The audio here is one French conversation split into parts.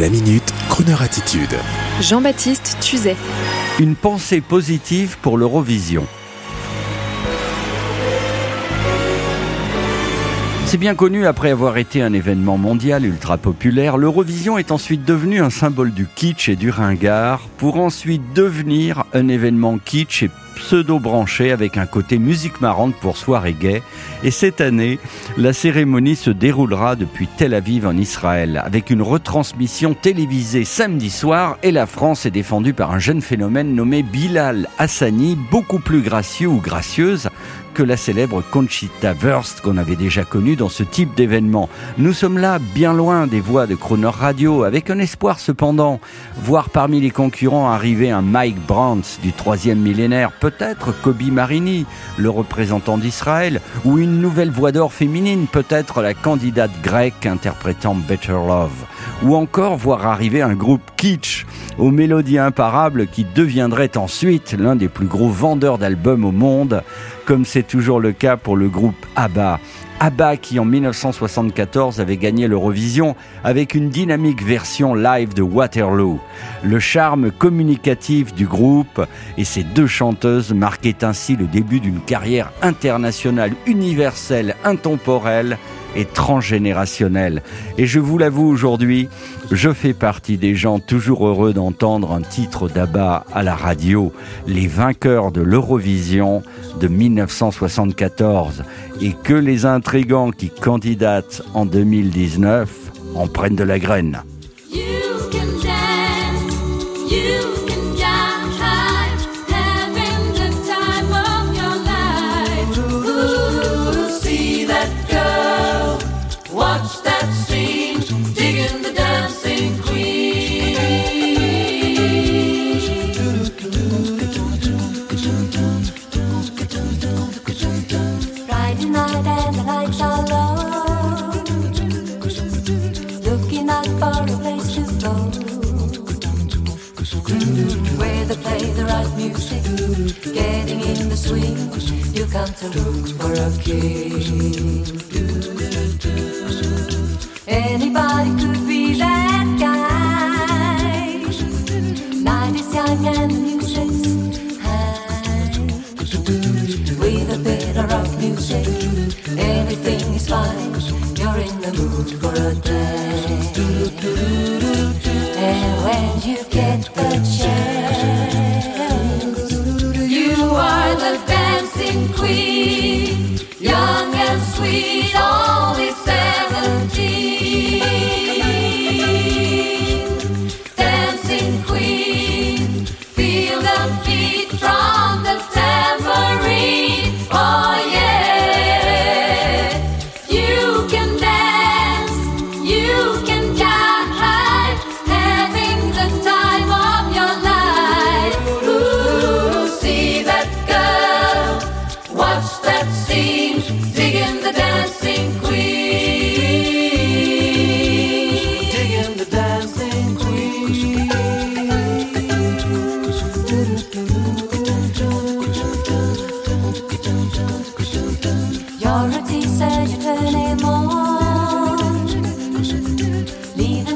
La minute, Kroneur attitude. Jean-Baptiste Tuzet. Une pensée positive pour l'Eurovision. C'est bien connu, après avoir été un événement mondial ultra populaire, l'Eurovision est ensuite devenu un symbole du kitsch et du ringard, pour ensuite devenir un événement kitsch et pseudo-branché avec un côté musique marrante pour soirée gay. Et cette année, la cérémonie se déroulera depuis Tel Aviv en Israël avec une retransmission télévisée samedi soir et la France est défendue par un jeune phénomène nommé Bilal Hassani, beaucoup plus gracieux ou gracieuse que la célèbre Conchita Wurst qu'on avait déjà connue dans ce type d'événement. Nous sommes là bien loin des voix de Croner Radio, avec un espoir cependant, voir parmi les concurrents arriver un Mike Brandt du troisième millénaire, peut-être Kobe Marini, le représentant d'Israël, ou une nouvelle voix d'or féminine, peut-être la candidate grecque interprétant Better Love, ou encore voir arriver un groupe kitsch aux mélodies imparables qui deviendrait ensuite l'un des plus gros vendeurs d'albums au monde, comme c'est toujours le cas pour le groupe ABBA. ABBA qui en 1974 avait gagné l'Eurovision avec une dynamique version live de Waterloo. Le charme communicatif du groupe et ses deux chanteuses marquaient ainsi le début d'une carrière internationale, universelle, intemporelle et transgénérationnelle. Et je vous l'avoue aujourd'hui, je fais partie des gens toujours heureux d'entendre un titre d'Abba à la radio, les vainqueurs de l'Eurovision de 1974, et que les intrigants qui candidatent en 2019 en prennent de la graine. Getting in the swing, you come to look for a king. Anybody could be that guy. Night is young and music's high. With a bit of rock music, everything is fine. You're in the mood for a dance. And when you get the chance, dancing queen,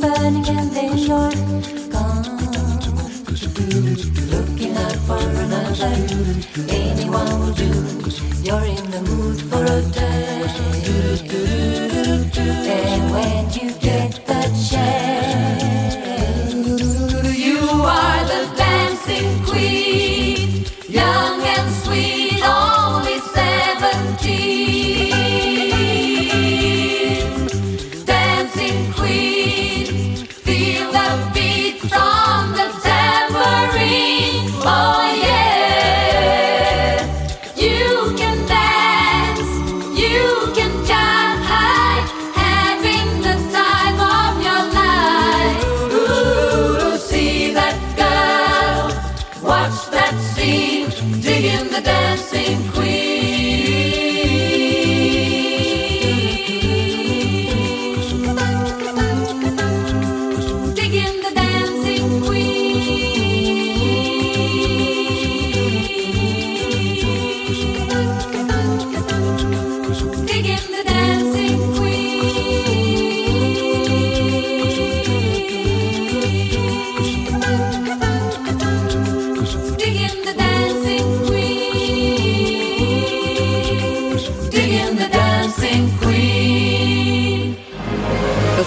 burning and then you're